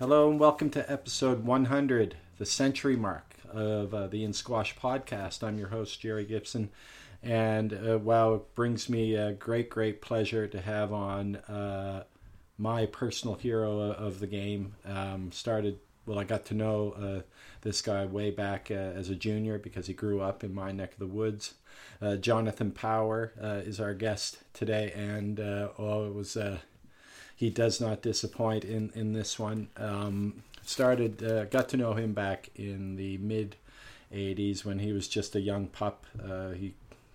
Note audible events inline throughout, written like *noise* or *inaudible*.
Hello and welcome to episode 100, the century mark of uh, the In Squash podcast. I'm your host, Jerry Gibson. And uh, wow, it brings me a great, great pleasure to have on uh, my personal hero of the game. Um, started, well, I got to know uh, this guy way back uh, as a junior because he grew up in my neck of the woods. Uh, Jonathan Power is our guest today, and oh, it was he does not disappoint in in this one. Um, started uh, got to know him back in the mid '80s when he was just a young pup. Uh, he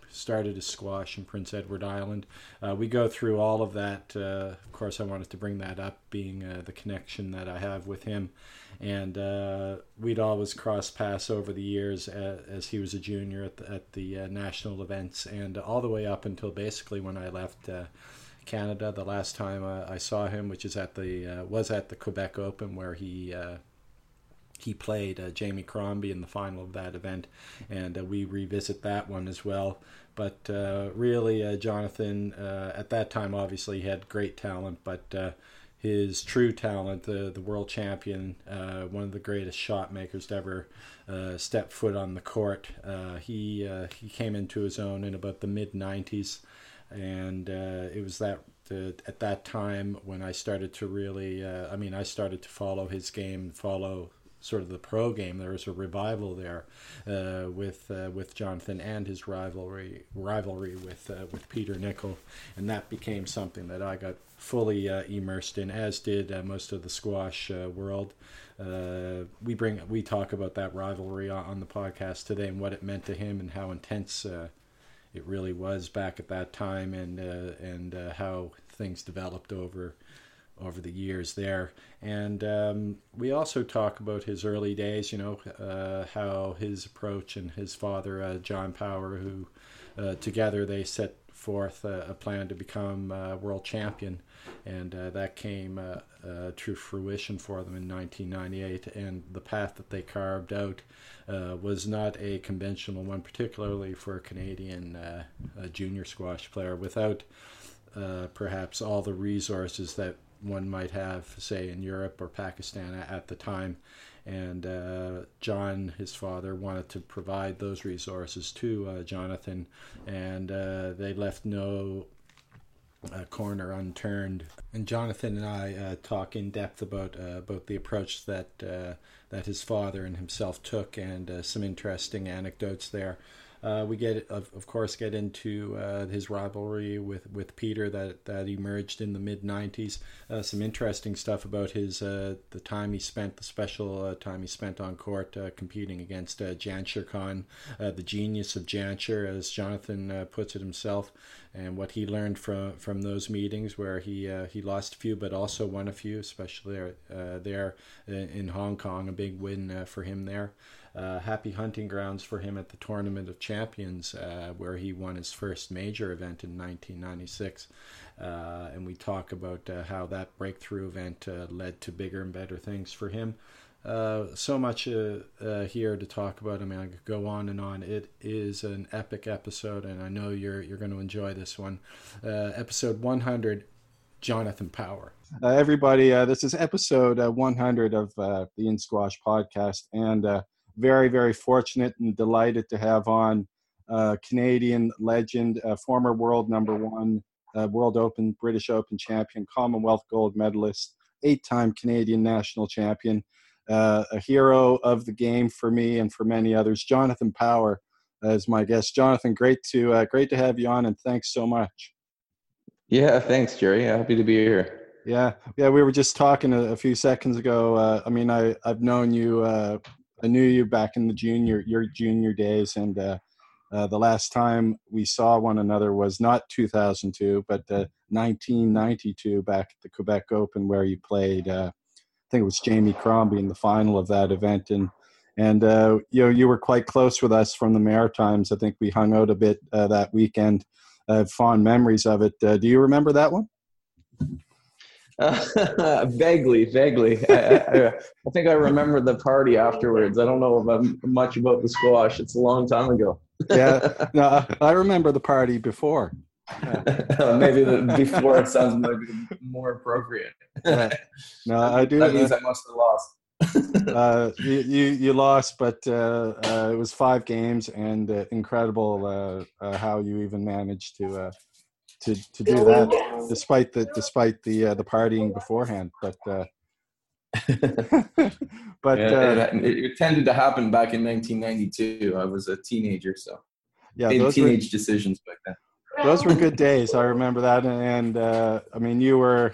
started his squash in Prince Edward Island. Uh, we go through all of that. Uh, of course, I wanted to bring that up, being uh, the connection that I have with him. And uh, we'd always cross paths over the years as, as he was a junior at the, at the uh, national events, and all the way up until basically when I left uh, Canada. The last time uh, I saw him, which is at the uh, was at the Quebec Open, where he uh, he played uh, Jamie Crombie in the final of that event, and uh, we revisit that one as well. But uh, really, Jonathan at that time obviously had great talent, but his true talent, the the world champion, uh, one of the greatest shot makers to ever uh, step foot on the court. Uh, he he came into his own in about the mid '90s and uh, it was that at that time when I started to really, uh, I mean, I started to follow his game, follow sort of the pro game. There was a revival there uh, with uh, with Jonathan and his rivalry rivalry with uh, with Peter Nicol, and that became something that I got fully uh, immersed in, as did uh, most of the squash uh, world. we bring we talk about that rivalry on the podcast today and what it meant to him and how intense it really was back at that time, and uh, and uh, how things developed over over the years there. And um, we also talk about his early days. You know uh, how his approach and his father uh, John Power, who uh, together they set forth a, a plan to become world champion, and uh, that came uh, uh, to fruition for them in 1998. And the path that they carved out was not a conventional one, particularly for a Canadian junior squash player, without perhaps all the resources that one might have, say, in Europe or Pakistan at the time. And John, his father, wanted to provide those resources to Jonathan, and they left no uh, corner unturned. And Jonathan and I uh, talk in depth about uh, about the approach that uh, that his father and himself took, and uh, some interesting anecdotes there. Uh, we get, of, of course, get into uh, his rivalry with, with Peter that, that emerged in the mid '90s. Uh, some interesting stuff about his uh, the time he spent, the special uh, time he spent on court uh, competing against uh, Khan, the genius of Jansher, as Jonathan puts it himself, and what he learned from from those meetings where he he lost a few but also won a few, especially there in Hong Kong, a big win for him there uh, happy hunting grounds for him at the Tournament of Champions, uh, where he won his first major event in 1996. Uh, and we talk about uh, how that breakthrough event uh, led to bigger and better things for him. So much here to talk about. I mean, I could go on and on. It is an epic episode, and I know you're you're going to enjoy this one. episode 100, Jonathan Power. Uh, everybody, uh, this is episode uh, 100 of the In Squash podcast, and very, very fortunate and delighted to have on uh, Canadian legend, uh, former world number one, uh, World Open, British Open champion, Commonwealth gold medalist, eight time Canadian national champion, uh, a hero of the game for me and for many others. Jonathan Power is my guest. Jonathan, great to uh, great to have you on, and thanks so much. Yeah, thanks, Jerry. Happy to be here. Yeah, yeah. We were just talking a, a few seconds ago. Uh, I mean, I I've known you I knew you back in the junior your junior days, and uh, uh, the last time we saw one another was not 2002, but uh, 1992 back at the Quebec Open, where you played. Uh, I think it was Jamie Crombie in the final of that event, and and uh, you know you were quite close with us from the Maritimes. I think we hung out a bit uh, that weekend. Have fond memories of it. do you remember that one? Uh, *laughs* vaguely, vaguely. I, I, I, think I remember the party afterwards. I don't know much about the squash. It's a long time ago. yeah, *laughs* no, I remember the party before. *laughs* Maybe the, before it sounds maybe more appropriate. No, I do. That means I must have lost. uh, you, you you lost, but uh, uh, it was five games, and uh, incredible uh, uh, how you even managed to uh, to to do that, despite the despite the uh, the partying beforehand. But uh, *laughs* but Yeah, uh, it, it, it tended to happen back in 1992. I was a teenager, so yeah, made those were, teenage decisions back then. those were good days. I remember that, and uh, I mean, you were.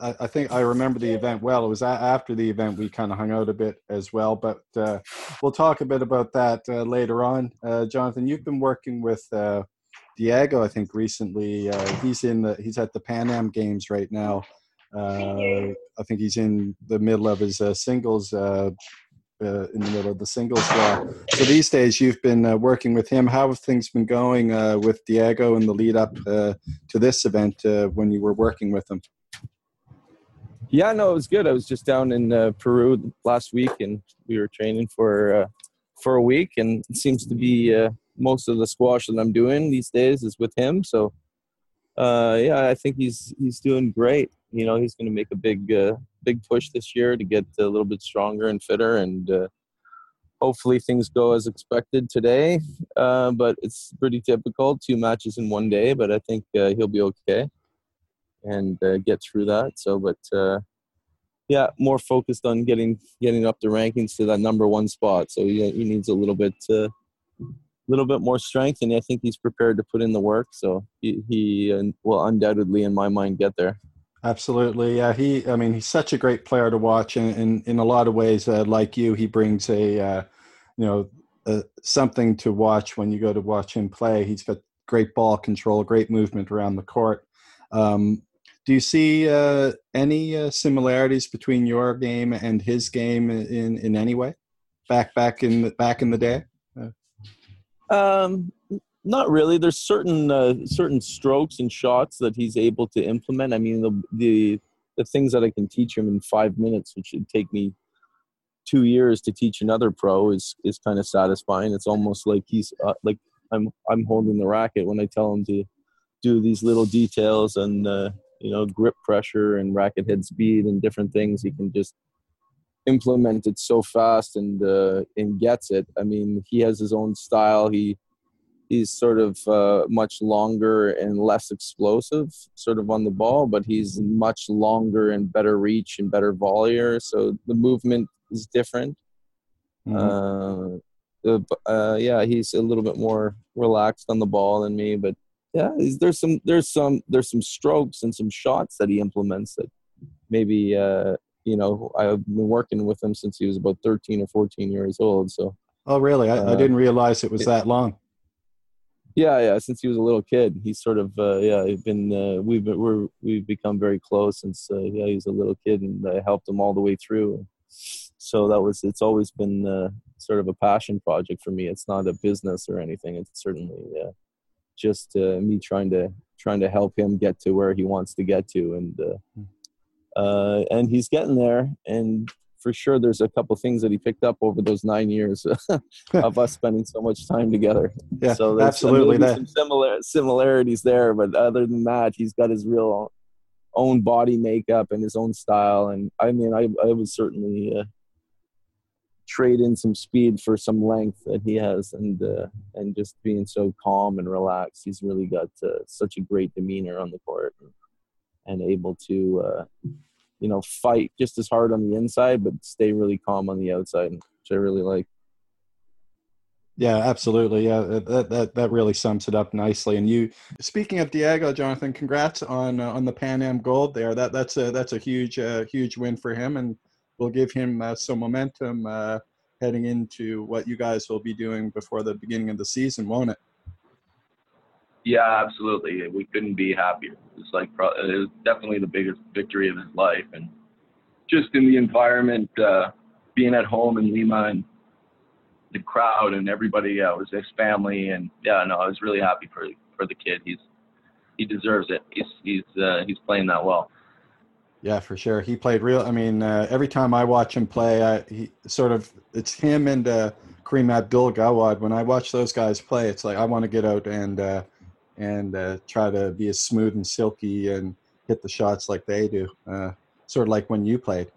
I, I think I remember the event well. It was a- after the event we kind of hung out a bit as well, but uh, we'll talk a bit about that uh, later on. Uh, Jonathan, you've been working with uh, Diego, I think, recently. Uh, he's in the he's at the Pan Am Games right now. Uh, I think he's in the middle of his uh, singles. Uh, uh, in the middle of the singles draw. So these days, you've been uh, working with him. How have things been going uh, with Diego in the lead up uh, to this event uh, when you were working with him? Yeah, no, it was good. I was just down in Peru last week, and we were training for for a week. And it seems to be uh, most of the squash that I'm doing these days is with him. So, uh, yeah, I think he's he's doing great. You know, he's going to make a big uh, big push this year to get a little bit stronger and fitter, and uh, hopefully things go as expected today. Uh, but it's pretty typical, two matches in one day. But I think uh, he'll be okay and get through that. So, but yeah, more focused on getting getting up the rankings to that number one spot. So he, he needs a little bit, a little bit more strength, and I think he's prepared to put in the work. So he, he uh, will undoubtedly, in my mind, get there. Absolutely, yeah. He, I mean, he's such a great player to watch, and in, in a lot of ways, uh, like you, he brings a, uh, you know, uh, something to watch when you go to watch him play. He's got great ball control, great movement around the court. Um, do you see uh, any uh, similarities between your game and his game in in any way? Back back in the, back in the day. Um, not really. There's certain uh, certain strokes and shots that he's able to implement. I mean, the the the things that I can teach him in five minutes, which would take me two years to teach another pro, is is kind of satisfying. It's almost like he's uh, like I'm I'm holding the racket when I tell him to do these little details and uh, you know grip pressure and racket head speed and different things. He can just implement it so fast and uh, and gets it. I mean, he has his own style. He he's sort of uh, much longer and less explosive, sort of on the ball, but he's much longer and better reach and better volleyer. So the movement is different. Mhm. Uh, the, uh, yeah, he's a little bit more relaxed on the ball than me, but yeah, there's some there's some there's some strokes and some shots that he implements that maybe uh, you know I've been working with him since he was about 13 or 14 years old. So oh, really? I, I uh, didn't realize it was that long. yeah, yeah, since he was a little kid, he's sort of uh, yeah, been uh, we've been, we're we've become very close since uh, yeah he was a little kid, and I helped him all the way through. So that was it's always been uh, sort of a passion project for me. It's not a business or anything. It's certainly uh, just uh, me trying to trying to help him get to where he wants to get to, and uh, uh, and he's getting there. And for sure, there's a couple things that he picked up over those nine years *laughs* of us spending so much time together. Yeah, so there's absolutely. That some similar similarities there, but other than that, he's got his real own body makeup and his own style. And I mean, I I would certainly uh, trade in some speed for some length that he has, and uh, and just being so calm and relaxed. He's really got uh, such a great demeanor on the court, and, and able to. Uh, you know, fight just as hard on the inside, but stay really calm on the outside, which I really like. Yeah, absolutely. Yeah, that that that really sums it up nicely. And you, speaking of Diego, Jonathan, congrats on uh, on the Pan Am gold there. That that's a that's a huge uh, huge win for him, and will give him uh, some momentum uh, heading into what you guys will be doing before the beginning of the season, won't it? Yeah, absolutely. We couldn't be happier. It's like pro- it was definitely the biggest victory of his life, and just in the environment, uh, being at home in Lima and the crowd and everybody. Yeah, was his family, and yeah, no, I was really happy for for the kid. He's he deserves it. He's he's uh, he's playing that well. Yeah, for sure. He played real. I mean, uh, every time I watch him play, I, he sort of it's him and uh, Karim Abdel Gawad. When I watch those guys play, it's like I want to get out and uh, and uh, try to be as smooth and silky and hit the shots like they do. Uh, sort of like when you played.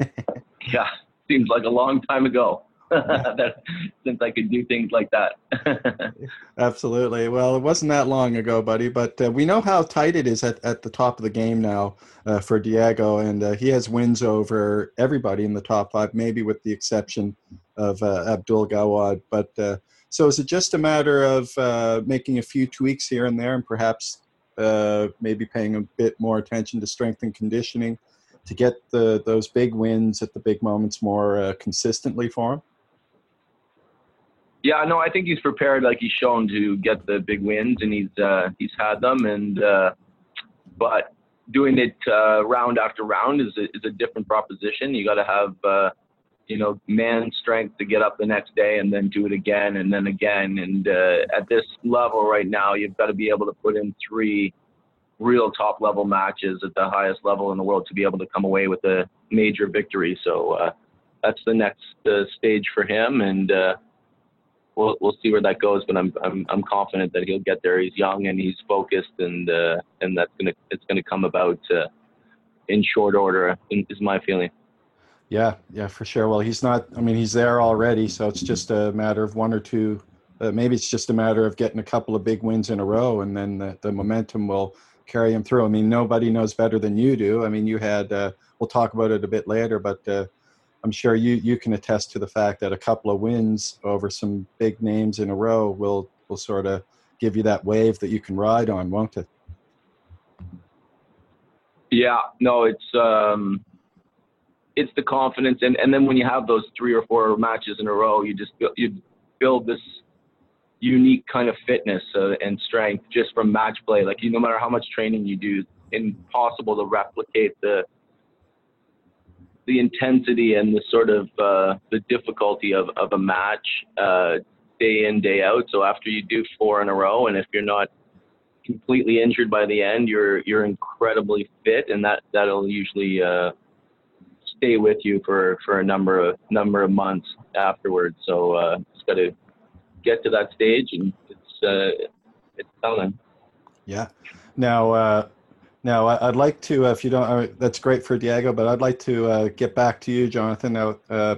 *laughs* yeah, seems like a long time ago. *laughs* that, since I could do things like that. *laughs* Absolutely. Well, it wasn't that long ago, buddy, but uh, we know how tight it is at, at the top of the game now uh, for Diego, and uh, he has wins over everybody in the top five, maybe with the exception of uh, Abdel Gawad. But uh, so is it just a matter of uh, making a few tweaks here and there and perhaps maybe paying a bit more attention to strength and conditioning to get the those big wins at the big moments more consistently for him? Yeah, no, I think he's prepared, like he's shown, to get the big wins, and he's uh, he's had them. And uh, but doing it uh, round after round is a, is a different proposition. You got to have uh, you know man strength to get up the next day and then do it again and then again. And uh, at this level right now, you've got to be able to put in three real top level matches at the highest level in the world to be able to come away with a major victory. So uh, that's the next uh, stage for him, and. Uh, we'll we'll see where that goes. But I'm I'm I'm confident that he'll get there. He's young and he's focused, and uh, and that's gonna it's gonna come about uh, in short order. Is my feeling. Yeah, yeah, for sure. Well, he's not. I mean, he's there already, so it's just a matter of one or two. Uh, maybe it's just a matter of getting a couple of big wins in a row, and then the, the momentum will carry him through. I mean, nobody knows better than you do. I mean, you had. Uh, we'll talk about it a bit later, but uh, I'm sure you you can attest to the fact that a couple of wins over some big names in a row will will sort of give you that wave that you can ride on, won't it? Yeah, no, it's um, it's the confidence, and and then when you have those three or four matches in a row, you just you build this unique kind of fitness uh, and strength just from match play. Like you, no matter how much training you do, impossible to replicate the the intensity and the sort of uh, the difficulty of, of a match uh, day in day out. So after you do four in a row, and if you're not completely injured by the end, you're you're incredibly fit, and that that'll usually uh, stay with you for, for a number of number of months afterwards. So uh, just got to get to that stage, and it's uh, it's coming. Yeah. Now, uh, now, I'd like to, uh, if you don't, uh, that's great for Diego, but I'd like to uh, get back to you, Jonathan. Now, uh,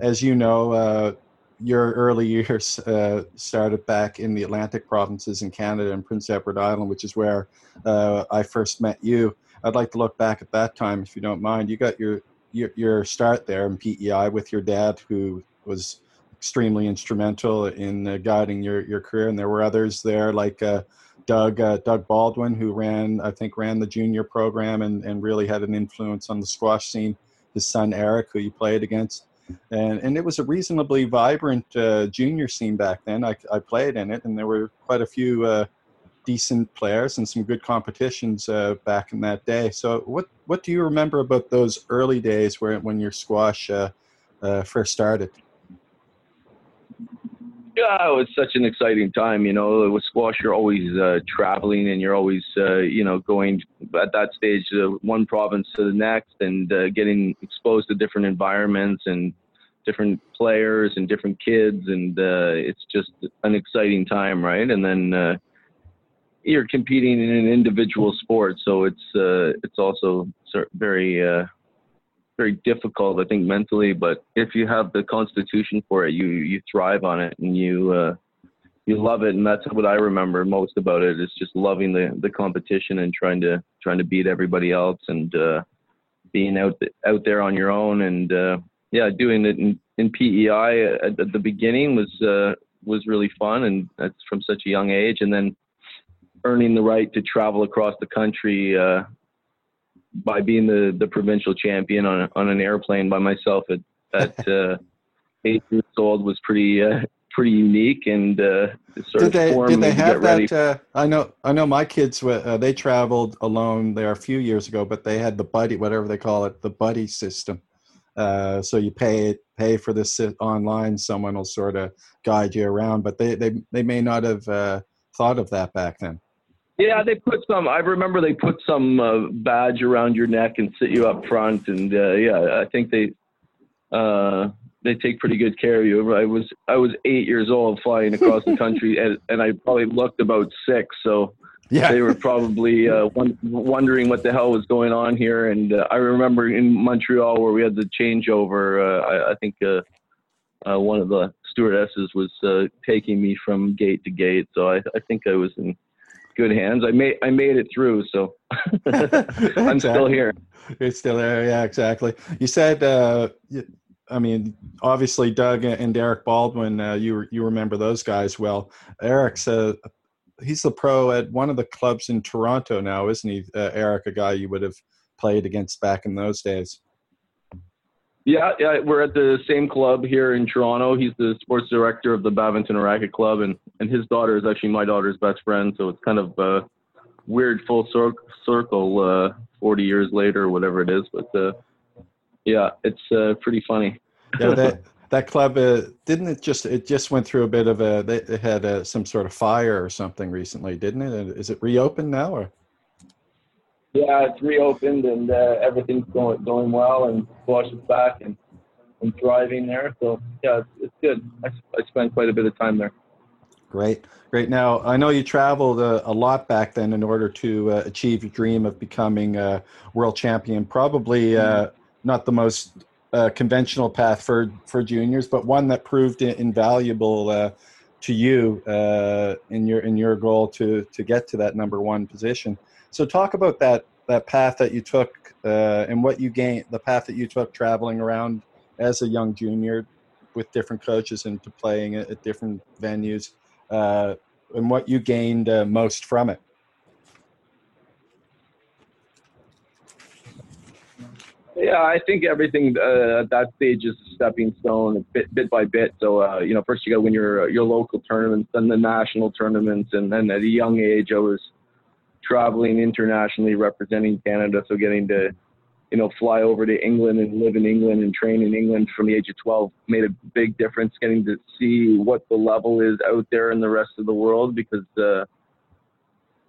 as you know, uh, your early *laughs* years uh, started back in the Atlantic provinces in Canada and Prince Edward Island, which is where I first met you. I'd like to look back at that time, if you don't mind. You got your your, your start there in PEI with your dad, who was extremely instrumental in guiding your, your career, and there were others there like Doug uh, Doug Baldwin, who ran I think ran the junior program and, and really had an influence on the squash scene. His son Eric, who you played against, and and it was a reasonably vibrant uh, junior scene back then. I, I played in it, and there were quite a few uh, decent players and some good competitions uh, back in that day. So what what do you remember about those early days where when your squash uh, uh, first started? Yeah, it was such an exciting time. You know, with squash, you're always uh, traveling and you're always, uh, you know, going at that stage uh, one province to the next and uh, getting exposed to different environments and different players and different kids. And uh, it's just an exciting time, right? And then uh, you're competing in an individual sport, so it's uh, it's also very uh, very difficult, I think, mentally. But if you have the constitution for it, you you thrive on it and you uh, you love it. And that's what I remember most about it is just loving the the competition and trying to trying to beat everybody else and uh, being out out there on your own and uh, yeah, doing it in, in PEI at, at the beginning was uh, was really fun and that's from such a young age. And then earning the right to travel across the country uh, by being the, the provincial champion on, on an airplane by myself at, at *laughs* uh, eight years old was pretty uh, pretty unique and uh, did they did they have that? Uh, I know I know my kids uh, they traveled alone there a few years ago, but they had the buddy whatever they call it the buddy system. Uh, so you pay pay for this online. Someone will sort of guide you around, but they they they may not have uh, thought of that back then. Yeah, they put some. I remember they put some uh, badge around your neck and sit you up front, and uh, yeah, I think they uh, they take pretty good care of you. I was I was eight years old flying across the country, *laughs* and, and I probably looked about six. So Yeah. they were probably uh, won- wondering what the hell was going on here. And uh, I remember in Montreal where we had the changeover. Uh, I, I think uh, uh, one of the stewardesses was uh, taking me from gate to gate. So I, I think I was in good hands. I made I made it through. So *laughs* *laughs* I'm still here. You're still there. Yeah, exactly. You said, uh, I mean, obviously Doug and Derek Baldwin, uh, you you remember those guys well. Eric's uh, he's the pro at one of the clubs in Toronto now, isn't he? Uh, Eric, a guy you would have played against back in those days. Yeah, yeah, we're at the same club here in Toronto. He's the sports director of the Badminton Racket Club, and and his daughter is actually my daughter's best friend. So it's kind of a weird full cir- circle, uh, 40 years later, or whatever it is. But uh, yeah, it's uh, pretty funny. Yeah, that that club uh, didn't it just it just went through a bit of a they it had uh, some sort of fire or something recently, didn't it? Is it reopened now or? Yeah, it's reopened and uh, everything's going going well, and squash is back and and thriving there. So yeah, it's, it's good. I, I spent quite a bit of time there. Great, great. Now I know you traveled uh, a lot back then in order to uh, achieve your dream of becoming a world champion. Probably uh, not the most uh, conventional path for for juniors, but one that proved invaluable uh, to you uh, in your in your goal to to get to that number one position. So talk about that that path that you took uh, and what you gained, the path that you took traveling around as a young junior with different coaches and to playing at, different venues uh, and what you gained uh, most from it. Yeah, I think everything uh, at that stage is a stepping stone, bit bit by bit. So uh, you know, first you got to win your your local tournaments, then the national tournaments, and then at a young age, I was traveling internationally, representing Canada. So getting to you know fly over to England and live in England and train in England from the age of 12 made a big difference. Getting to see what the level is out there in the rest of the world because uh,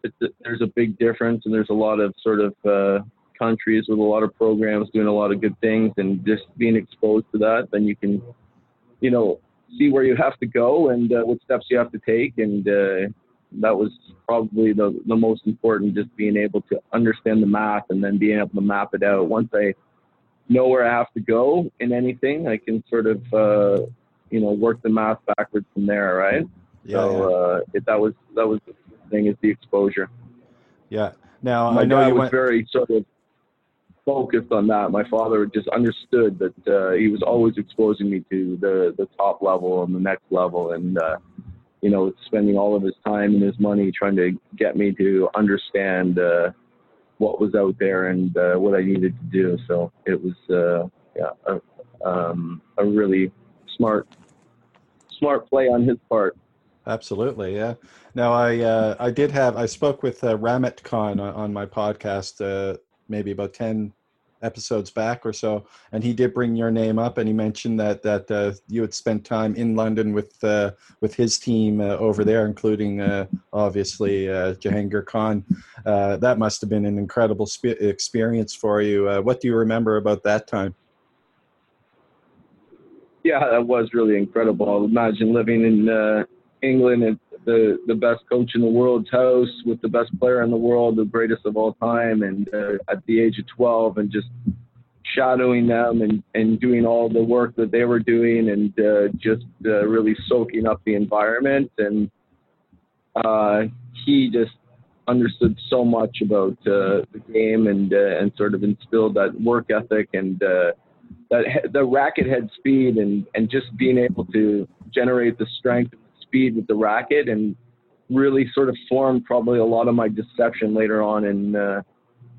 it's there's a big difference, and there's a lot of sort of uh, countries with a lot of programs doing a lot of good things and just being exposed to that then you can you know see where you have to go and uh, what steps you have to take and uh, that was probably the, the most important just being able to understand the math and then being able to map it out once i know where i have to go in anything i can sort of uh, you know work the math backwards from there right Yeah, so uh, it, that was that was the thing is the exposure yeah. Now my I know dad you was went. very sort of focused on that. My father just understood that uh, he was always exposing me to the the top level and the next level, and uh, you know, spending all of his time and his money trying to get me to understand uh, what was out there and uh, what I needed to do. So it was uh, yeah a, um, a really smart smart play on his part. Absolutely, yeah. Now I uh, I did have I spoke with uh, Rahmat Khan on, on my podcast uh, maybe about ten episodes back or so, and he did bring your name up, and he mentioned that that uh, you had spent time in London with uh, with his team uh, over there, including uh, obviously uh, Jahangir Khan. Uh, that must have been an incredible experience for you. What do you remember about that time? yeah, that was really incredible. Imagine living in England at the the best coach in the world's house with the best player in the world, the greatest of all time, and uh, at the age of 12, and just shadowing them and, and doing all the work that they were doing, and uh, just uh, really soaking up the environment. And uh, he just understood so much about uh, the game and uh, and sort of instilled that work ethic and. Uh, that the racket head speed and and just being able to generate the strength speed with the racket and really sort of formed probably a lot of my deception later on in uh,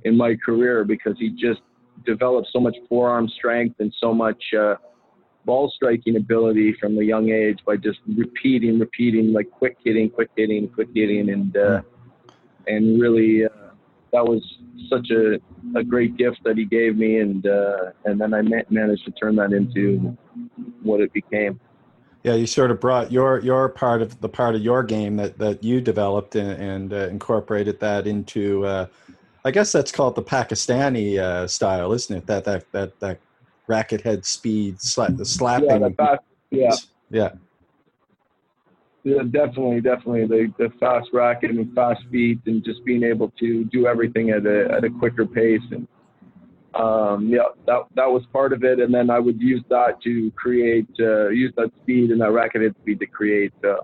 in my career because he just developed so much forearm strength and so much uh, ball striking ability from a young age by just repeating, repeating, like quick hitting, quick hitting, quick hitting, and uh, and really uh, that was such a, a great gift that he gave me, and uh, and then I ma- managed to turn that into what it became. Yeah, you sort of brought your your part of the part of your game that that you developed and, and uh, incorporated that into. Uh, I guess that's called the Pakistani uh, style, isn't it? That that that that racket head speed, sla- the slapping. Yeah, the fast, yeah, yeah, yeah, definitely, definitely the the fast racket and fast speed, and just being able to do everything at a at a quicker pace and. Um, yeah, that that was part of it, and then I would use that to create, uh, use that speed and that racket head speed to create uh,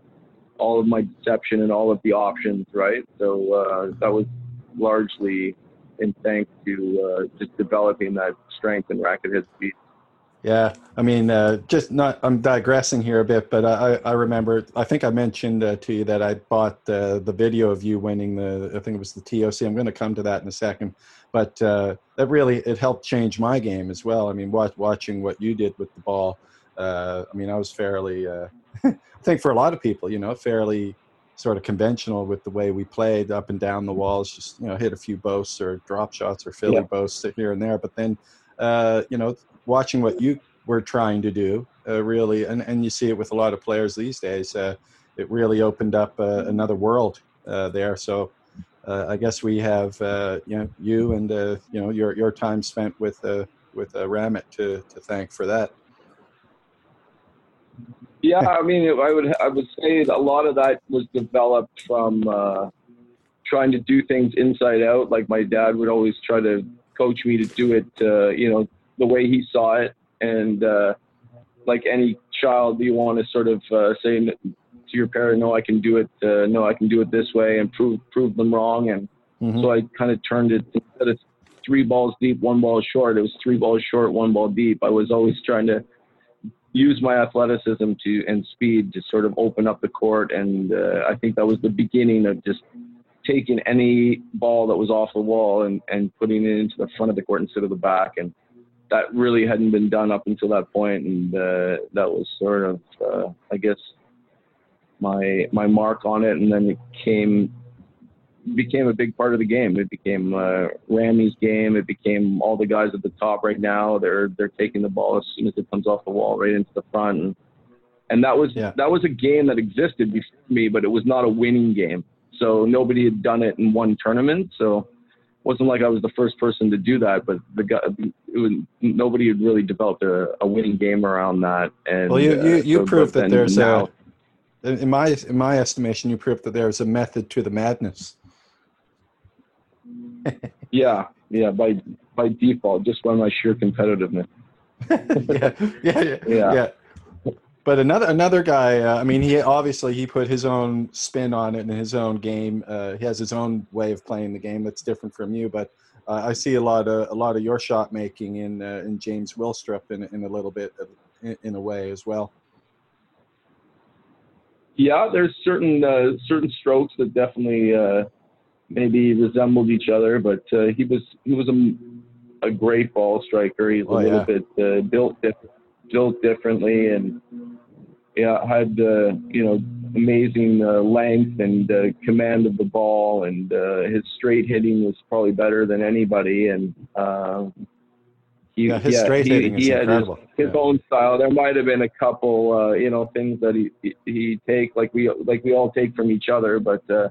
all of my deception and all of the options, right? So uh, that was largely in thanks to uh, just developing that strength and racket head speed. Yeah, I mean, uh, just not. I'm digressing here a bit, but I, I remember. I think I mentioned uh, to you that I bought uh, the video of you winning the. I think it was the TOC. I'm going to come to that in a second, but uh, that really it helped change my game as well. I mean, watch, watching what you did with the ball. Uh, I mean, I was fairly. Uh, *laughs* I think for a lot of people, you know, fairly sort of conventional with the way we played up and down the walls. Just you know, hit a few boasts or drop shots or Philly yeah. boasts here and there, but then. you know, watching what you were trying to do uh, really and, and you see it with a lot of players these days uh, it really opened up uh, another world uh, there so uh, I guess we have uh, you know you and you know your your time spent with with Rahmat to to thank for that. Yeah, I mean, I would I would say a lot of that was developed from trying to do things inside out. Like my dad would always try to coach me to do it, you know, the way he saw it. And uh, like any child, you want to sort of uh, say to your parent, "No, I can do it. Uh, no, I can do it this way," and prove prove them wrong. And mm-hmm. so I kind of turned it instead of three balls deep, one ball short. It was three balls short, one ball deep. I was always trying to use my athleticism to and speed to sort of open up the court, and uh, I think that was the beginning of just taking any ball that was off the wall and, and putting it into the front of the court instead of the back. And that really hadn't been done up until that point, and uh, that was sort of, uh, I guess, my my mark on it. And then it came became a big part of the game. It became uh, Ramy's game. It became all the guys at the top right now. They're they're taking the ball as soon as it comes off the wall right into the front, and and that was yeah. that was a game that existed before me, but it was not a winning game. So nobody had done it in one tournament. So wasn't like I was the first person to do that, but the guy, was, nobody had really developed a, a, winning game around that. And well, you you, uh, you so proved that there's now, a, in my in my estimation, you proved that there's a method to the madness. *laughs* yeah, yeah, by by default, just by my sheer competitiveness. *laughs* yeah, yeah, yeah, *laughs* yeah. But another another guy uh, i mean he obviously he put his own spin on it and his own game uh, he has his own way of playing the game that's different from you but uh, i see a lot of a lot of your shot making in uh, in james willstrop in, in a little bit in, in, a way as well yeah there's certain uh, certain strokes that definitely uh, maybe resembled each other but he was he was a, a great ball striker he's a oh, little yeah. bit built different built differently and yeah, had uh, you know amazing uh, length and uh, command of the ball, and uh, his straight hitting was probably better than anybody. And uh, he, yeah, his yeah, straight he, hitting he, is incredible. His, his yeah. own style. There might have been a couple, uh, you know, things that he he take like we like we all take from each other, but uh,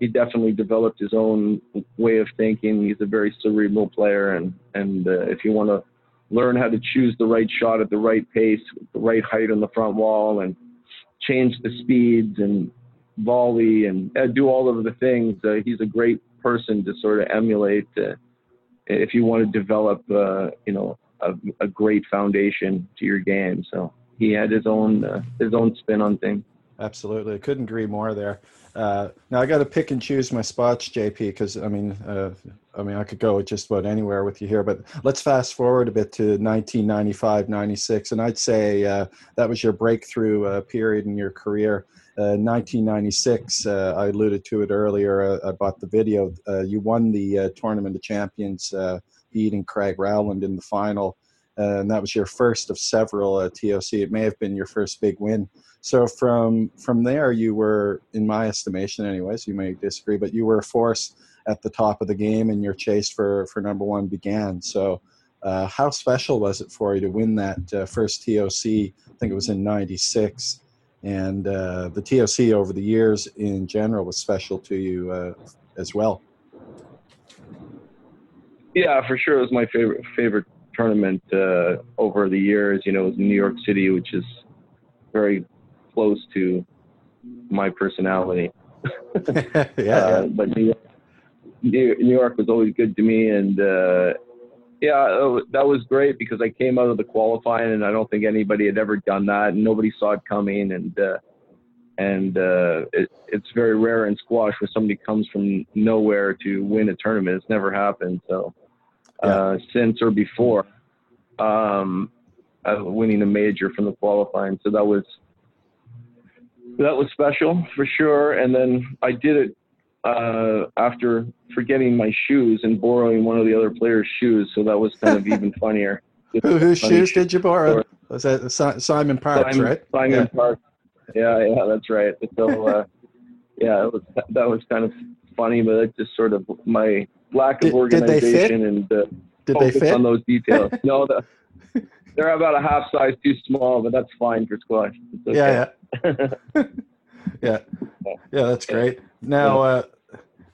he definitely developed his own way of thinking. He's a very cerebral player, and and uh, if you want to learn how to choose the right shot at the right pace, the right height on the front wall, and change the speeds and volley and uh, do all of the things. Uh, he's a great person to sort of emulate uh, if you want to develop, uh, you know, a, a, great foundation to your game. So he had his own uh, his own spin on things. Absolutely, I couldn't agree more there. Uh, now I got to pick and choose my spots, JP, because I mean, uh, I mean, I could go just about anywhere with you here, but let's fast forward a bit to 1995, 96, and I'd say uh, that was your breakthrough uh, period in your career. 1996, uh, uh, I alluded to it earlier. I bought the video. you won the Tournament of Champions, beating Craig Rowland in the final, and that was your first of several TOC. It may have been your first big win. So from from there, you were, in my estimation, anyways, you may disagree, but you were a force at the top of the game, and your chase for for number one began. So, uh, how special was it for you to win that uh, first TOC? I think it was in '96, and uh, the TOC over the years in general was special to you uh, as well. Yeah, for sure, it was my favorite favorite tournament uh, over the years. You know, it was in New York City, which is very close to my personality. yeah, *laughs* *laughs* yeah. Uh, but New York, New York was always good to me, and uh, yeah, that was great because I came out of the qualifying, and I don't think anybody had ever done that, and nobody saw it coming, and uh, and uh, it, it's very rare in squash where somebody comes from nowhere to win a tournament. It's never happened. So uh, since or before, um, uh, winning a major from the qualifying, so that was that was special for sure. And then I did it uh, after forgetting my shoes and borrowing one of the other players' shoes, so that was kind of *laughs* even funnier. Who, whose Funny shoes did you borrow? story. Was that Simon Parks, Simon, right? Simon Yeah. Parke. Yeah, yeah, that's right. So, uh, yeah, it was, that was kind of funny, but it's just sort of my lack Did- of did organization and uh, Did they focus fit? on those details. *laughs* no, the, they're about a half size too small, but that's fine for squash. It's okay. Yeah, yeah. *laughs* yeah, yeah. That's great. Now, uh,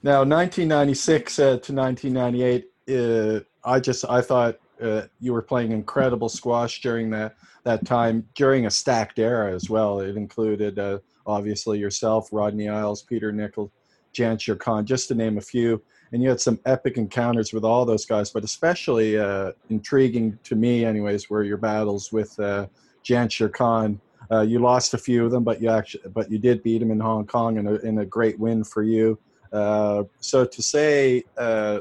now, 1996 uh, to 1998. Uh, I just I thought uh, you were playing incredible squash during that that time during a stacked era as well. It included uh, obviously yourself, Rodney Eyles, Peter Nicol, Jansher Khan, just to name a few. And you had some epic encounters with all those guys, but especially uh, intriguing to me, anyways, were your battles with uh, Jansher Khan. Uh, you lost a few of them, but you actually, but you did beat him in Hong Kong in a, in a great win for you. Uh, so to say uh,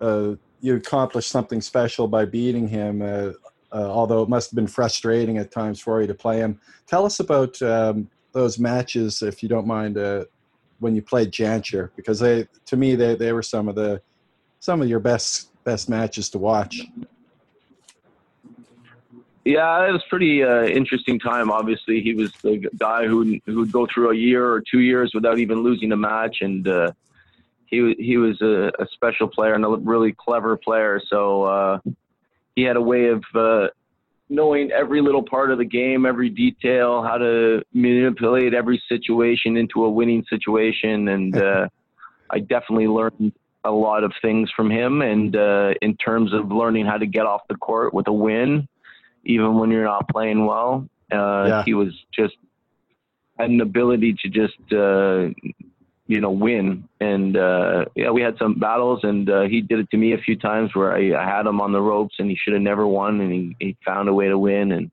uh, you accomplished something special by beating him, uh, although it must have been frustrating at times for you to play him. Tell us about um, those matches, if you don't mind, when you played Jansher, because they, to me, they, they were some of the some of your best best matches to watch. Yeah, it was pretty uh, interesting time. Obviously, he was the guy who who would go through a year or two years without even losing a match, and uh, he he was a, a special player and a really clever player. So uh, he had a way of uh, knowing every little part of the game, every detail, how to manipulate every situation into a winning situation, and *laughs* uh, I definitely learned a lot of things from him. And uh, in terms of learning how to get off the court with a win even when you're not playing well. Uh, Yeah. He was just had an ability to just uh, you know win, and uh, yeah, we had some battles, and uh, he did it to me a few times where I, I had him on the ropes, and he should have never won, and he, he found a way to win, and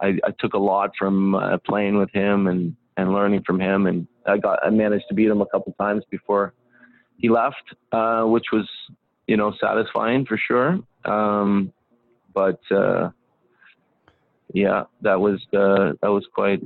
I, I took a lot from uh, playing with him and and learning from him, and I got I managed to beat him a couple times before he left, uh, which was you know satisfying for sure. Um, but uh, yeah, that was uh, that was quite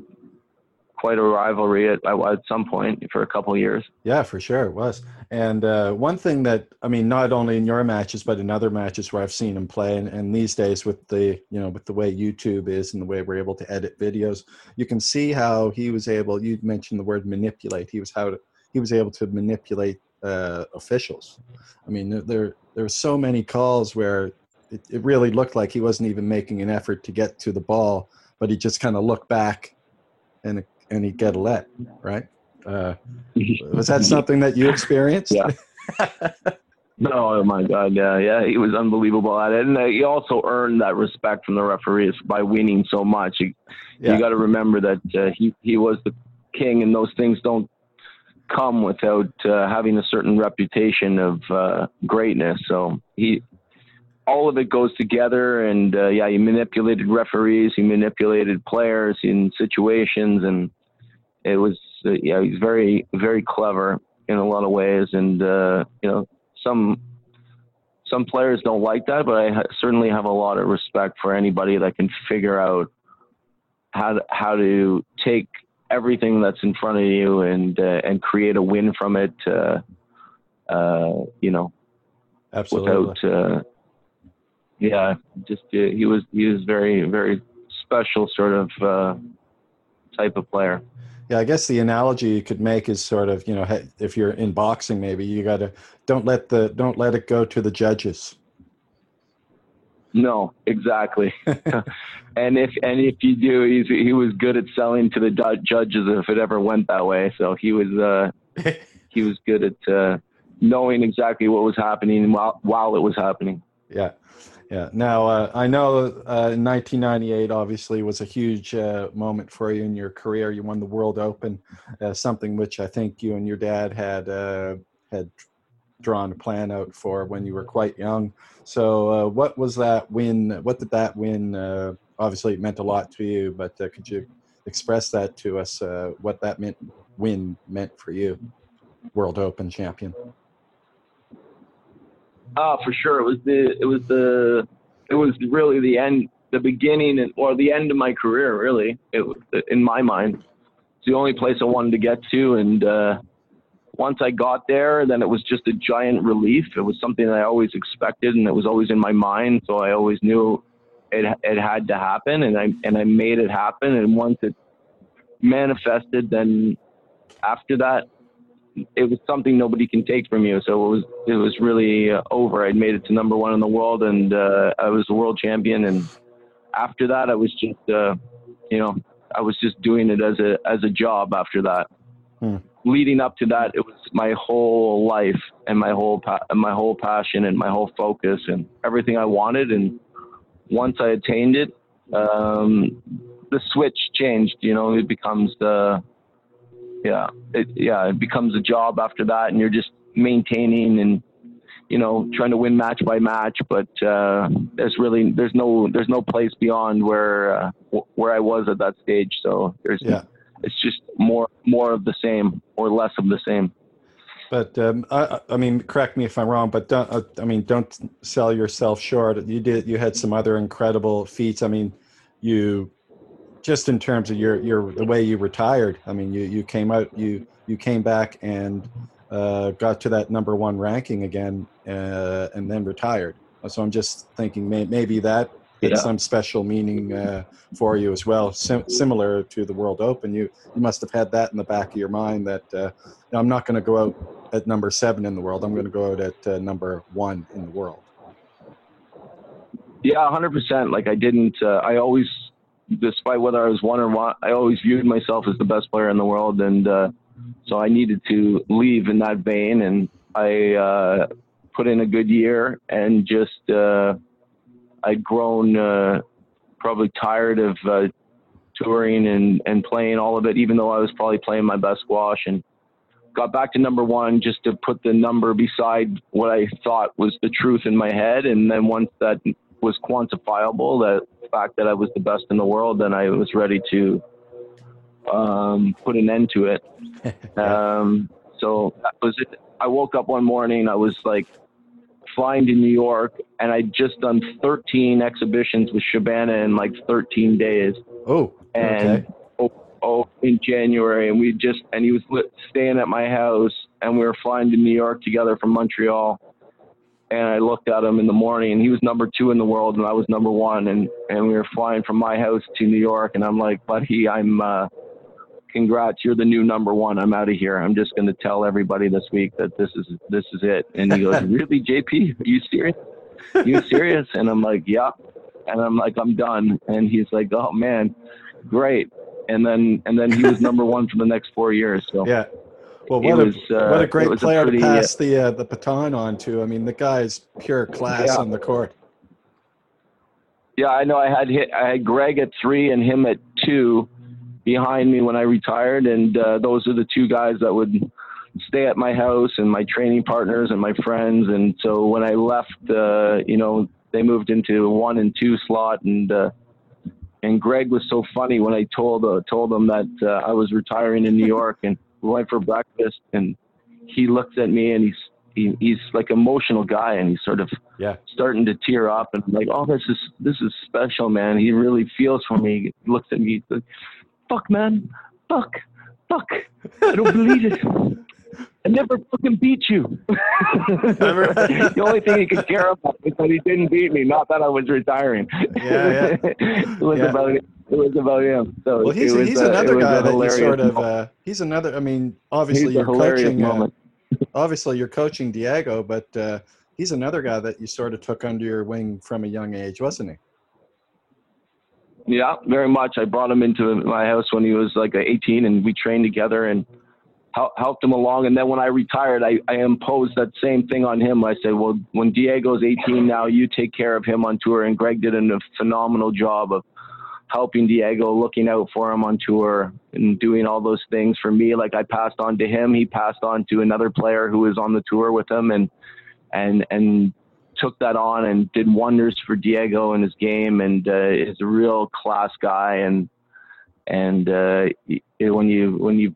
quite a rivalry at at some point for a couple years. Yeah, for sure it was. And uh, one thing that I mean, not only in your matches, but in other matches where I've seen him play, and, and these days with the you know with the way YouTube is and the way we're able to edit videos, you can see how he was able. You mentioned the word manipulate. He was how to, he was able to manipulate uh, officials. I mean, there there there were so many calls where it, it really looked like he wasn't even making an effort to get to the ball, but he just kind of looked back, and and he'd get a let right. Uh, was that something that you experienced? Yeah. *laughs* No, oh my God, yeah, yeah, he was unbelievable at it, and uh, he also earned that respect from the referees by winning so much. You, Yeah. you got to remember that uh, he he was the king, and those things don't come without uh, having a certain reputation of uh, greatness. So he, all of it goes together, and uh, yeah, he manipulated referees, he manipulated players in situations, and it was uh, yeah, he's very very clever in a lot of ways, and uh, you know some some players don't like that, but I ha- certainly have a lot of respect for anybody that can figure out how to, how to take everything that's in front of you and uh, and create a win from it. Uh, uh, you know, Absolutely. without uh, yeah, just uh, he was he was very very special sort of uh, type of player. Yeah, I guess the analogy you could make is sort of you know if you're in boxing, maybe you got to don't let the don't let it go to the judges. No, exactly. *laughs* and if and if you do, he's he was good at selling to the judges if it ever went that way. So he was uh, *laughs* he was good at uh, knowing exactly what was happening while while it was happening. Yeah, Yeah. Now uh, I know uh, 1998 obviously was a huge uh, moment for you in your career. You won the World Open, uh, something which I think you and your dad had uh, had drawn a plan out for when you were quite young. So, uh, what was that win? What did that win? obviously, it meant a lot to you, but could you express that to us? what that meant win meant for you, World Open champion. Ah, for sure. It was the it was the it was really the end, the beginning, and or the end of my career. Really, it was in my mind. It's the only place I wanted to get to, and uh, once I got there, then it was just a giant relief. It was something I always expected, and it was always in my mind. So I always knew it it had to happen, and I and I made it happen. And once it manifested, then after that, it was something nobody can take from you. So it was it was really uh, over. I'd made it to number one in the world, and uh, I was a world champion. And after that, I was just uh, you know I was just doing it as a as a job. After that, hmm. leading up to that, it was my whole life and my whole pa- my whole passion and my whole focus and everything I wanted. And once I attained it, um, the switch changed. You know, it becomes the yeah, it, yeah, it becomes a job after that, and you're just maintaining and you know trying to win match by match. But uh, there's really there's no there's no place beyond where uh, where I was at that stage. So there's yeah. it's just more more of the same or less of the same. But um, I, I, mean, correct me if I'm wrong, but don't, uh, I mean, don't sell yourself short. You did. You had some other incredible feats. I mean, you just in terms of your your the way you retired. I mean, you you came out you you came back and uh, got to that number one ranking again, uh, and then retired. So I'm just thinking may, maybe that had some special meaning uh, for you as well, Sim- similar to the World Open. You you must have had that in the back of your mind that uh, I'm not going to go out at number seven in the world. I'm going to go out at uh, number one in the world. Yeah, hundred percent. Like I didn't. Uh, I always despite whether I was one or one, I always viewed myself as the best player in the world, and uh, so I needed to leave in that vein. And I uh, put in a good year, and just uh, I'd grown uh, probably tired of uh, touring and and playing all of it, even though I was probably playing my best squash and. Got back to number one just to put the number beside what I thought was the truth in my head, and then once that was quantifiable, that fact that I was the best in the world, then I was ready to um, put an end to it. *laughs* um, so that was it. I woke up one morning, I was like flying to New York, and I'd just done 13 exhibitions with Shabana in like 13 days. Oh, and okay. oh, oh, in January, and we just and he was staying at my house, and we were flying to New York together from Montreal and I looked at him in the morning, and he was number two in the world, and I was number one, and and we were flying from my house to New York, and I'm like, buddy, I'm, uh, congrats, you're the new number one. I'm out of here. I'm just going to tell everybody this week that this is this is it. And he goes, *laughs* really, JP? Are you serious? Are you serious? And I'm like, yeah. And I'm like, I'm done. And he's like, oh man, great. And then and then he was number one for the next four years. So yeah. Well, what a was, uh, what a great player a pretty, to pass the uh, the baton on to. I mean, the guy's pure class yeah. on the court. Yeah, I know. I had hit, I had Greg at three and him at two behind me when I retired, and uh, those are the two guys that would stay at my house and my training partners and my friends. And so when I left, uh, you know, they moved into one and two slot, and uh, and Greg was so funny when I told uh, told him that uh, I was retiring in New York and we went for breakfast, and he looks at me and he's he, he's like emotional guy, and he's sort of yeah starting to tear up, and I'm like, oh, this is this is special, man. He really feels for me. He looks at me, he's like, fuck, man, fuck, fuck, I don't believe it. *laughs* I never fucking beat you. *laughs* *laughs* the only thing he could care about is that he didn't beat me, not that I was retiring. Yeah, yeah. *laughs* it was yeah. about it was about him. So well, he's, was, he's uh, another guy that you sort of. Uh, he's another. I mean, obviously you're coaching. Uh, obviously you're coaching Diego, but uh, he's another guy that you sort of took under your wing from a young age, wasn't he? Yeah, very much. I brought him into my house when he was like 18, and we trained together. And hel- helped him along. And then when I retired, I, I imposed that same thing on him. I said, well, when Diego's 18 now, you take care of him on tour. And Greg did a phenomenal job of helping Diego, looking out for him on tour and doing all those things for me. Like I passed on to him, he passed on to another player who was on the tour with him and, and, and took that on and did wonders for Diego and his game and uh, is a real class guy and and uh, when you when you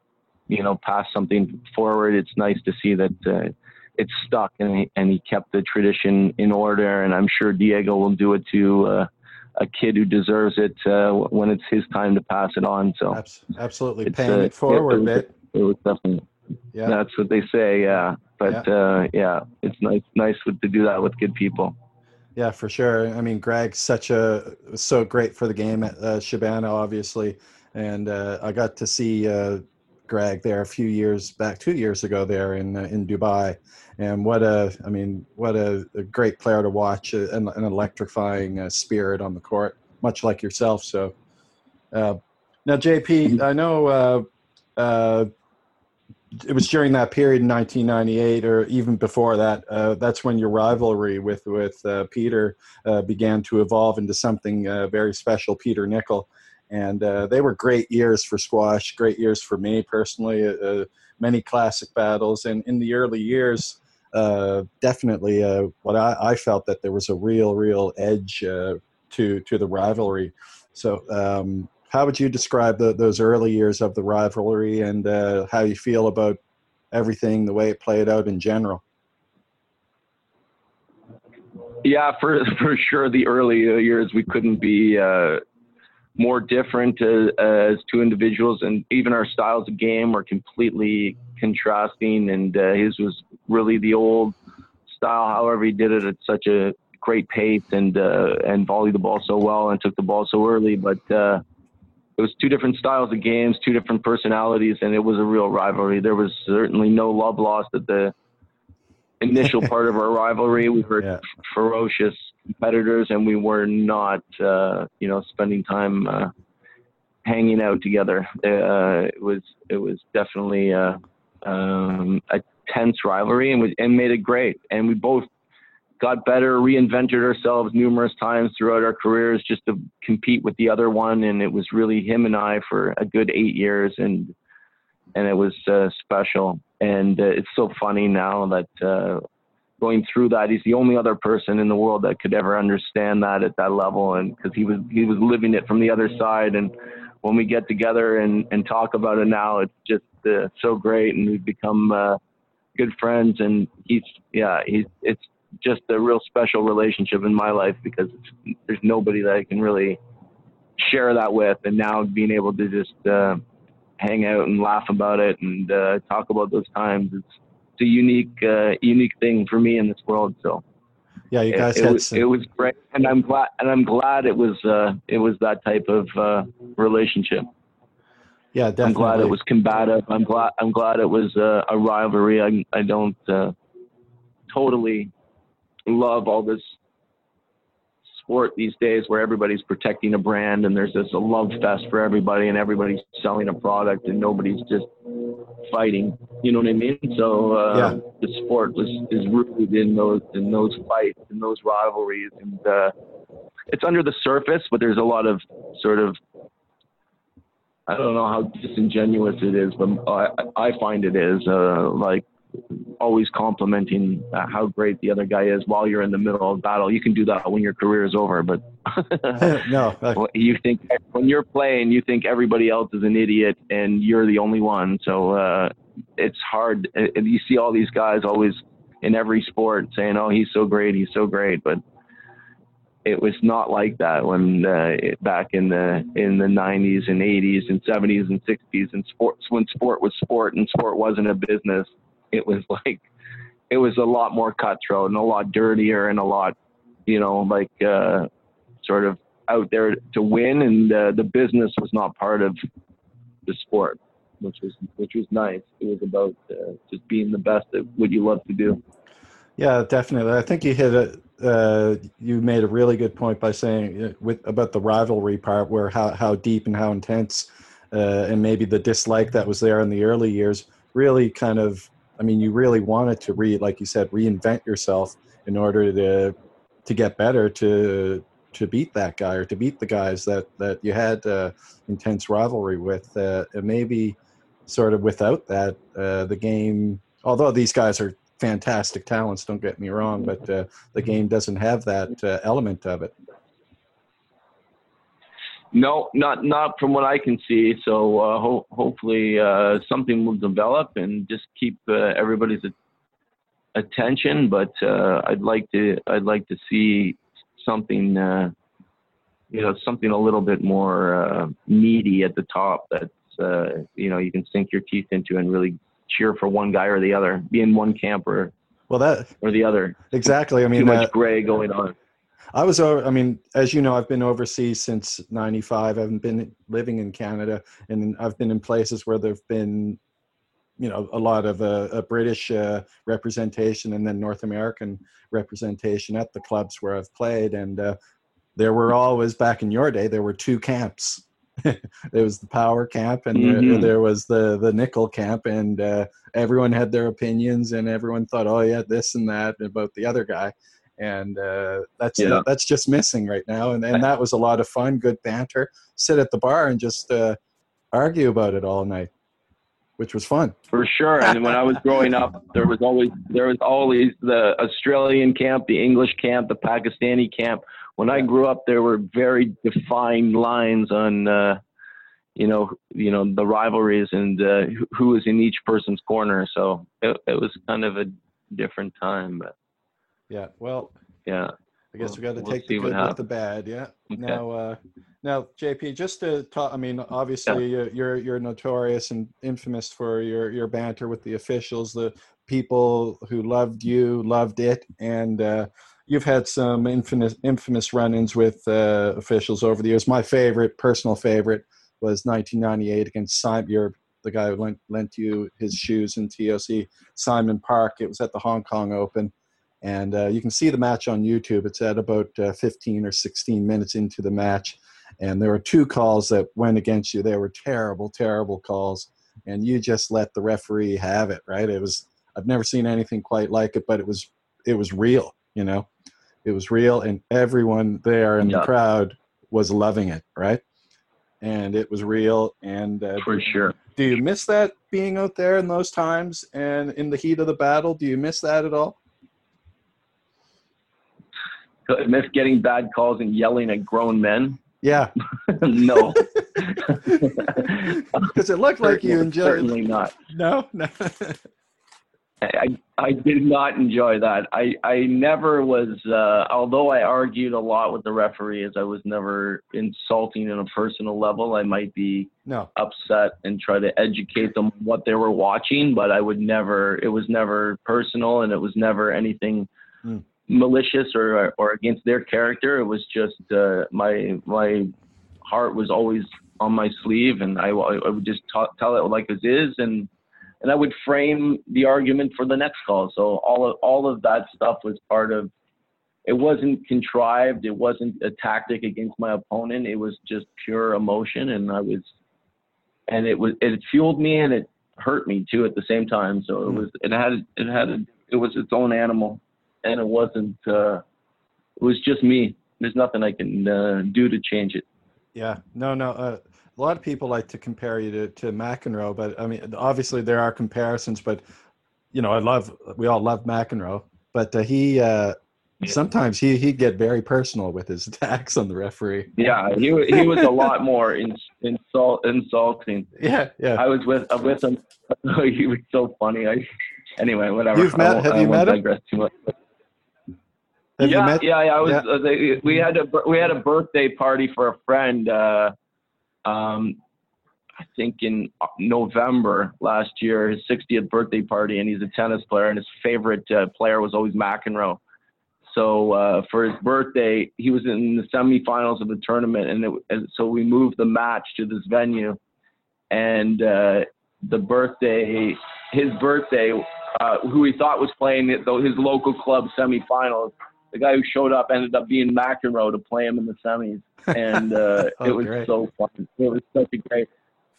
you know pass something forward, it's nice to see that uh, it's stuck and he, and he kept the tradition in order. And I'm sure Diego will do it to uh, a kid who deserves it uh, when it's his time to pass it on. So absolutely paying uh, it forward, it, it, it was definitely. Yeah, that's what they say. Yeah, but yeah, uh, yeah it's nice nice to do that with good people. Yeah, for sure. I mean, Greg's such a so great for the game at uh, Shabana, obviously and uh, I got to see uh, Greg there a few years back, two years ago there in uh, in Dubai, and what a I mean what a, a great player to watch, uh, an, an electrifying uh, spirit on the court, much like yourself. So uh, now, JP, I know it was during that period in 1998 or even before that uh, that's when your rivalry with with uh, peter uh, began to evolve into something very special peter nicol and uh, they were great years for squash, great years for me personally. Uh, uh, many classic battles, and in the early years, uh, definitely uh, what I, I, felt that there was a real, real edge uh, to to the rivalry. So, um, how would you describe the, those early years of the rivalry, and how you feel about everything, the way it played out in general? Yeah, for *laughs* for sure, the early years we couldn't be more different as, as two individuals, and even our styles of game were completely contrasting. And uh, his was really the old style. However, he did it at such a great pace and uh, and volleyed the ball so well and took the ball so early. But uh, it was two different styles of games, two different personalities, and it was a real rivalry. There was certainly no love lost at the initial part of our rivalry. We *laughs* were yeah. ferocious competitors, and we were not, uh, you know, spending time uh, hanging out together. Uh, it was it was definitely a, uh, um, a tense rivalry, and, we, and made it great. And we both got better, reinvented ourselves numerous times throughout our careers just to compete with the other one. And it was really him and I for a good eight years, and and it was uh, special. And uh, it's so funny now that uh, going through that, he's the only other person in the world that could ever understand that at that level, and because he was he was living it from the other side. And when we get together and and talk about it now, it's just uh, so great, and we've become uh, good friends. And he's yeah, he's it's just a real special relationship in my life because there's nobody that I can really share that with, and now being able to just uh, hang out and laugh about it and uh, talk about those times. It's, it's a unique, uh, unique thing for me in this world. So yeah, you guys it, had it was, some... it was great, and I'm glad, and I'm glad it was, uh, it was that type of uh, relationship. Yeah, definitely. I'm glad it was combative. I'm glad, I'm glad it was uh, a rivalry. I, I don't uh, totally love all this sport these days where everybody's protecting a brand and there's this a love fest for everybody and everybody's selling a product and nobody's just fighting. You know what I mean? So uh, yeah. the sport was is rooted in those in those fights and those rivalries and uh, it's under the surface, but there's a lot of sort of I don't know how disingenuous it is, but I, I find it is uh, like always complimenting uh, how great the other guy is while you're in the middle of battle. You can do that when your career is over, but *laughs* no, *laughs* you think when you're playing, you think everybody else is an idiot and you're the only one. So uh, it's hard. And you see all these guys always in every sport saying, "Oh, he's so great, he's so great," but it was not like that when uh, back in the in the 90s and 80s and 70s and 60s and sports when sport was sport and sport wasn't a business it was *laughs* like it was a lot more cutthroat and a lot dirtier and a lot you know like uh, sort of out there to win and uh, the business was not part of the sport which was which was nice. It was about uh, just being the best at what you love to do. Yeah definitely. I think you hit it uh, you made a really good point by saying uh, with about the rivalry part where how, how deep and how intense uh, and maybe the dislike that was there in the early years really kind of, I mean, you really wanted to re, like you said, reinvent yourself in order to to get better to to beat that guy or to beat the guys that that you had uh, intense rivalry with. Uh, and maybe sort of without that, uh, the game. Although these guys are fantastic talents, don't get me wrong, but uh, the game doesn't have that uh, element of it. No, not not from what I can see. So uh, ho- hopefully uh, something will develop and just keep uh, everybody's a- attention. But uh, I'd like to I'd like to see something uh, you know something a little bit more uh, meaty at the top that's you know you can sink your teeth into and really cheer for one guy or the other, be in one camp or well that or the other. Exactly. I mean, too much gray going on. I was, over. I mean, as you know, I've been overseas since '95. I've been living in Canada, and I've been in places where there've been, you know, a lot of uh, a British uh, representation and then North American representation at the clubs where I've played. And uh, there were always back in your day, there were two camps. *laughs* there was the power camp and mm-hmm. there, there, was the the Nicol camp, and uh, everyone had their opinions, and everyone thought, oh yeah, this and that about the other guy and uh, that's yeah. that's just missing right now. And and that was a lot of fun, good banter. Sit at the bar and just uh, argue about it all night, which was fun. For sure. And when I was growing up, *laughs* there was always there was always the Australian camp, the English camp, the Pakistani camp. When I grew up, there were very defined lines on. Uh, you know, you know the rivalries and uh, who was in each person's corner. So it, it was kind of a different time, but yeah. Well. Yeah. I guess we got to we'll take the good with the bad. Yeah. Okay. Now, uh, now, JP, just to talk. I mean, obviously, yeah. you're you're notorious and infamous for your your banter with the officials, the people who loved you, loved it, and uh, you've had some infamous infamous run-ins with uh, officials over the years. My favorite, personal favorite, was 1998 against Simon. You're the guy who lent, lent you his shoes in TOC, Simon Parke. It was at the Hong Kong Open and uh, you can see the match on YouTube. It's at about uh, 15 or 16 minutes into the match, and there were two calls that went against you. They were terrible, terrible calls, and you just let the referee have it. Right? It was I've never seen anything quite like it, but it was it was real. You know, it was real, and everyone there in yeah. the crowd was loving it. Right? And it was real, and uh, for sure. Do you miss that being out there in those times and in the heat of the battle? Do you miss that at all? Miss getting bad calls and yelling at grown men. Yeah. *laughs* no. *laughs* Because it looked like you enjoyed. It? Certainly not. No, no. I, I did not enjoy that. I, I never was, uh, although I argued a lot with the referees, I was never insulting on a personal level. I might be no. upset and try to educate them what they were watching, but I would never, it was never personal and it was never anything mm malicious or or against their character. It was just uh, my my heart was always on my sleeve, and I, I would just talk, tell it like it is, and and I would frame the argument for the next call. So all of all of that stuff was part of. It wasn't contrived. It wasn't a tactic against my opponent. It was just pure emotion, and I was, and it was it fueled me and it hurt me too at the same time. So it hmm. was it had it had a, it was its own animal and it wasn't. Uh, it was just me. There's nothing I can uh, do to change it. Yeah, no, no. Uh, a lot of people like to compare you to, to McEnroe, but I mean, obviously there are comparisons. But you know, I love. We all love McEnroe, but uh, he uh, yeah. sometimes he he'd get very personal with his *laughs* attacks on the referee. Yeah, he he was a lot more in, insult insulting. Yeah, yeah. I was with uh, with him. *laughs* he was so funny. I anyway, whatever. You've met? Have you met him? Too much. Have yeah, yeah, yeah. I was. Yeah. Uh, they, we had a we had a birthday party for a friend. Uh, um, I think in November last year, his 60th birthday party, and he's a tennis player, and his favorite uh, player was always McEnroe. So uh, for his birthday, he was in the semifinals of the tournament, and, it, and so we moved the match to this venue, and uh, the birthday, his birthday, uh, who he thought was playing his local club semifinals the guy who showed up ended up being McEnroe to play him in the semis, and uh, *laughs* oh, it was great. so fun. It was such a great.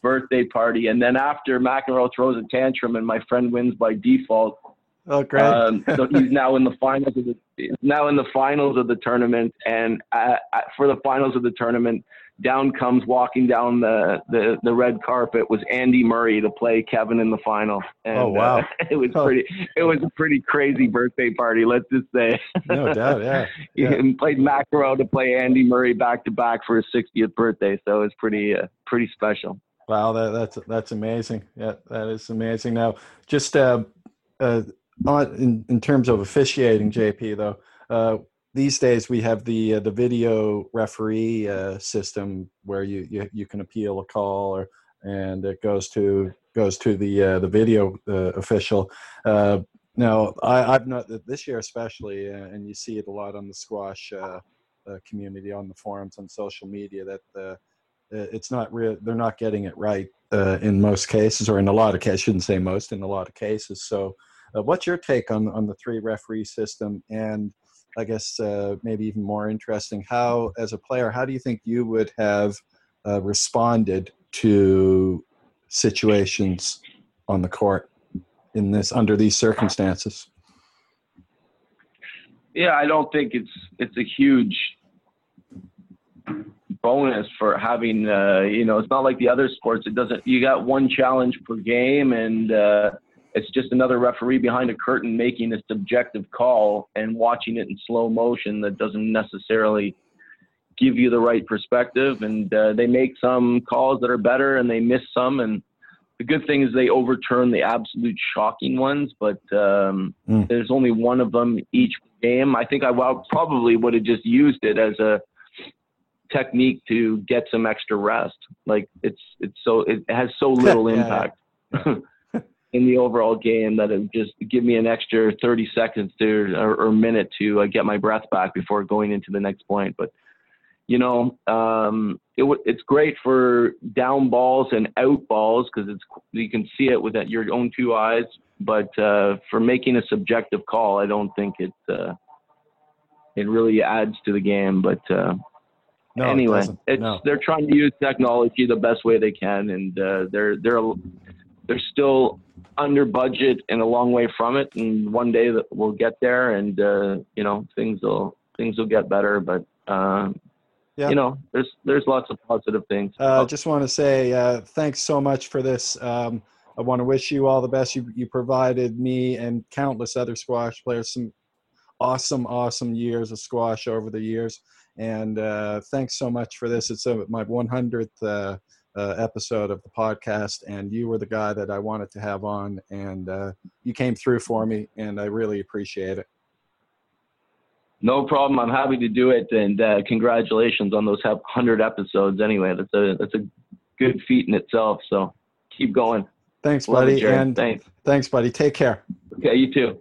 birthday party, and then after McEnroe throws a tantrum and my friend wins by default. Oh, great! Um, *laughs* so he's now in the finals of the now in the finals of the tournament, and at, at, for the finals of the tournament, down comes walking down the, the, the red carpet was Andy Murray to play Kevin in the final. And, oh wow! Uh, *laughs* it was pretty. It was a pretty crazy birthday party. Let's just say. *laughs* no doubt, *laughs* yeah. yeah. and played McEnroe to play Andy Murray back to back for his 60th birthday, so it was pretty uh, pretty special. Wow, that, that's that's amazing. Yeah, that is amazing. Now, just uh, uh, on in, in terms of officiating, JP though. Uh, these days we have the uh, the video referee uh, system where you, you you can appeal a call or and it goes to goes to the uh, the video uh, official. Uh, now I, have not this year especially, uh, and you see it a lot on the squash community on the forums on social media that it's not real. They're not getting it right in most cases, or in a lot of cases. I shouldn't say most. In a lot of cases. So, what's your take on on the three referee system and I guess uh, maybe even more interesting. How, as a player, how do you think you would have uh, responded to situations on the court in this under these circumstances? Yeah, I don't think it's it's a huge bonus for having uh, you know it's not like the other sports. It doesn't you got one challenge per game and uh, it's just another referee behind a curtain making a subjective call and watching it in slow motion that doesn't necessarily give you the right perspective. And uh, they make some calls that are better and they miss some. And the good thing is they overturn the absolute shocking ones, but um, mm. there's only one of them each game. I think I probably would have just used it as a technique to get some extra rest. Like it's it's so it has so *laughs* little yeah, impact. Yeah. *laughs* in the overall game that it would just give me an extra 30 seconds to or, or minute to uh, get my breath back before going into the next point. But you know, um, it w- it's great for down balls and out balls because it's you can see it with your own two eyes. But uh, for making a subjective call, I don't think it uh, it really adds to the game. But uh, no, anyway, it it's no. they're trying to use technology the best way they can, and uh, they're they're they're still under budget and a long way from it. And one day that we'll get there, and uh, you know things will things will get better. But uh, yeah. you know, there's there's lots of positive things. I uh, just want to say uh, thanks so much for this. Um, I want to wish you all the best. You you provided me and countless other squash players some awesome awesome years of squash over the years. And uh, thanks so much for this. It's a, my 100th uh, episode of the podcast, and you were the guy that I wanted to have on, and uh, you came through for me, and I really appreciate it. No problem. I'm happy to do it, and uh, congratulations on those hundred episodes. Anyway, that's a that's a good feat in itself. So keep going. Thanks, buddy. Love it, and thanks. Thanks, buddy. Take care. Okay, you too.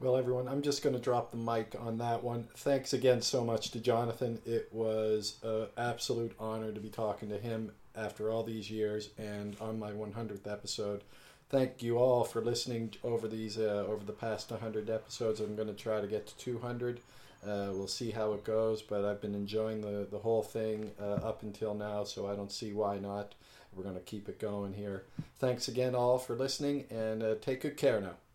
Well, everyone, I'm just going to drop the mic on that one. Thanks again so much to Jonathon. It was an absolute honor to be talking to him after all these years and on my 100th episode. Thank you all for listening over these uh, over the past 100 episodes. I'm going to try to get to 200. Uh, we'll see how it goes, but I've been enjoying the, the whole thing uh, up until now, so I don't see why not. We're going to keep it going here. Thanks again, all, for listening, and uh, take good care now.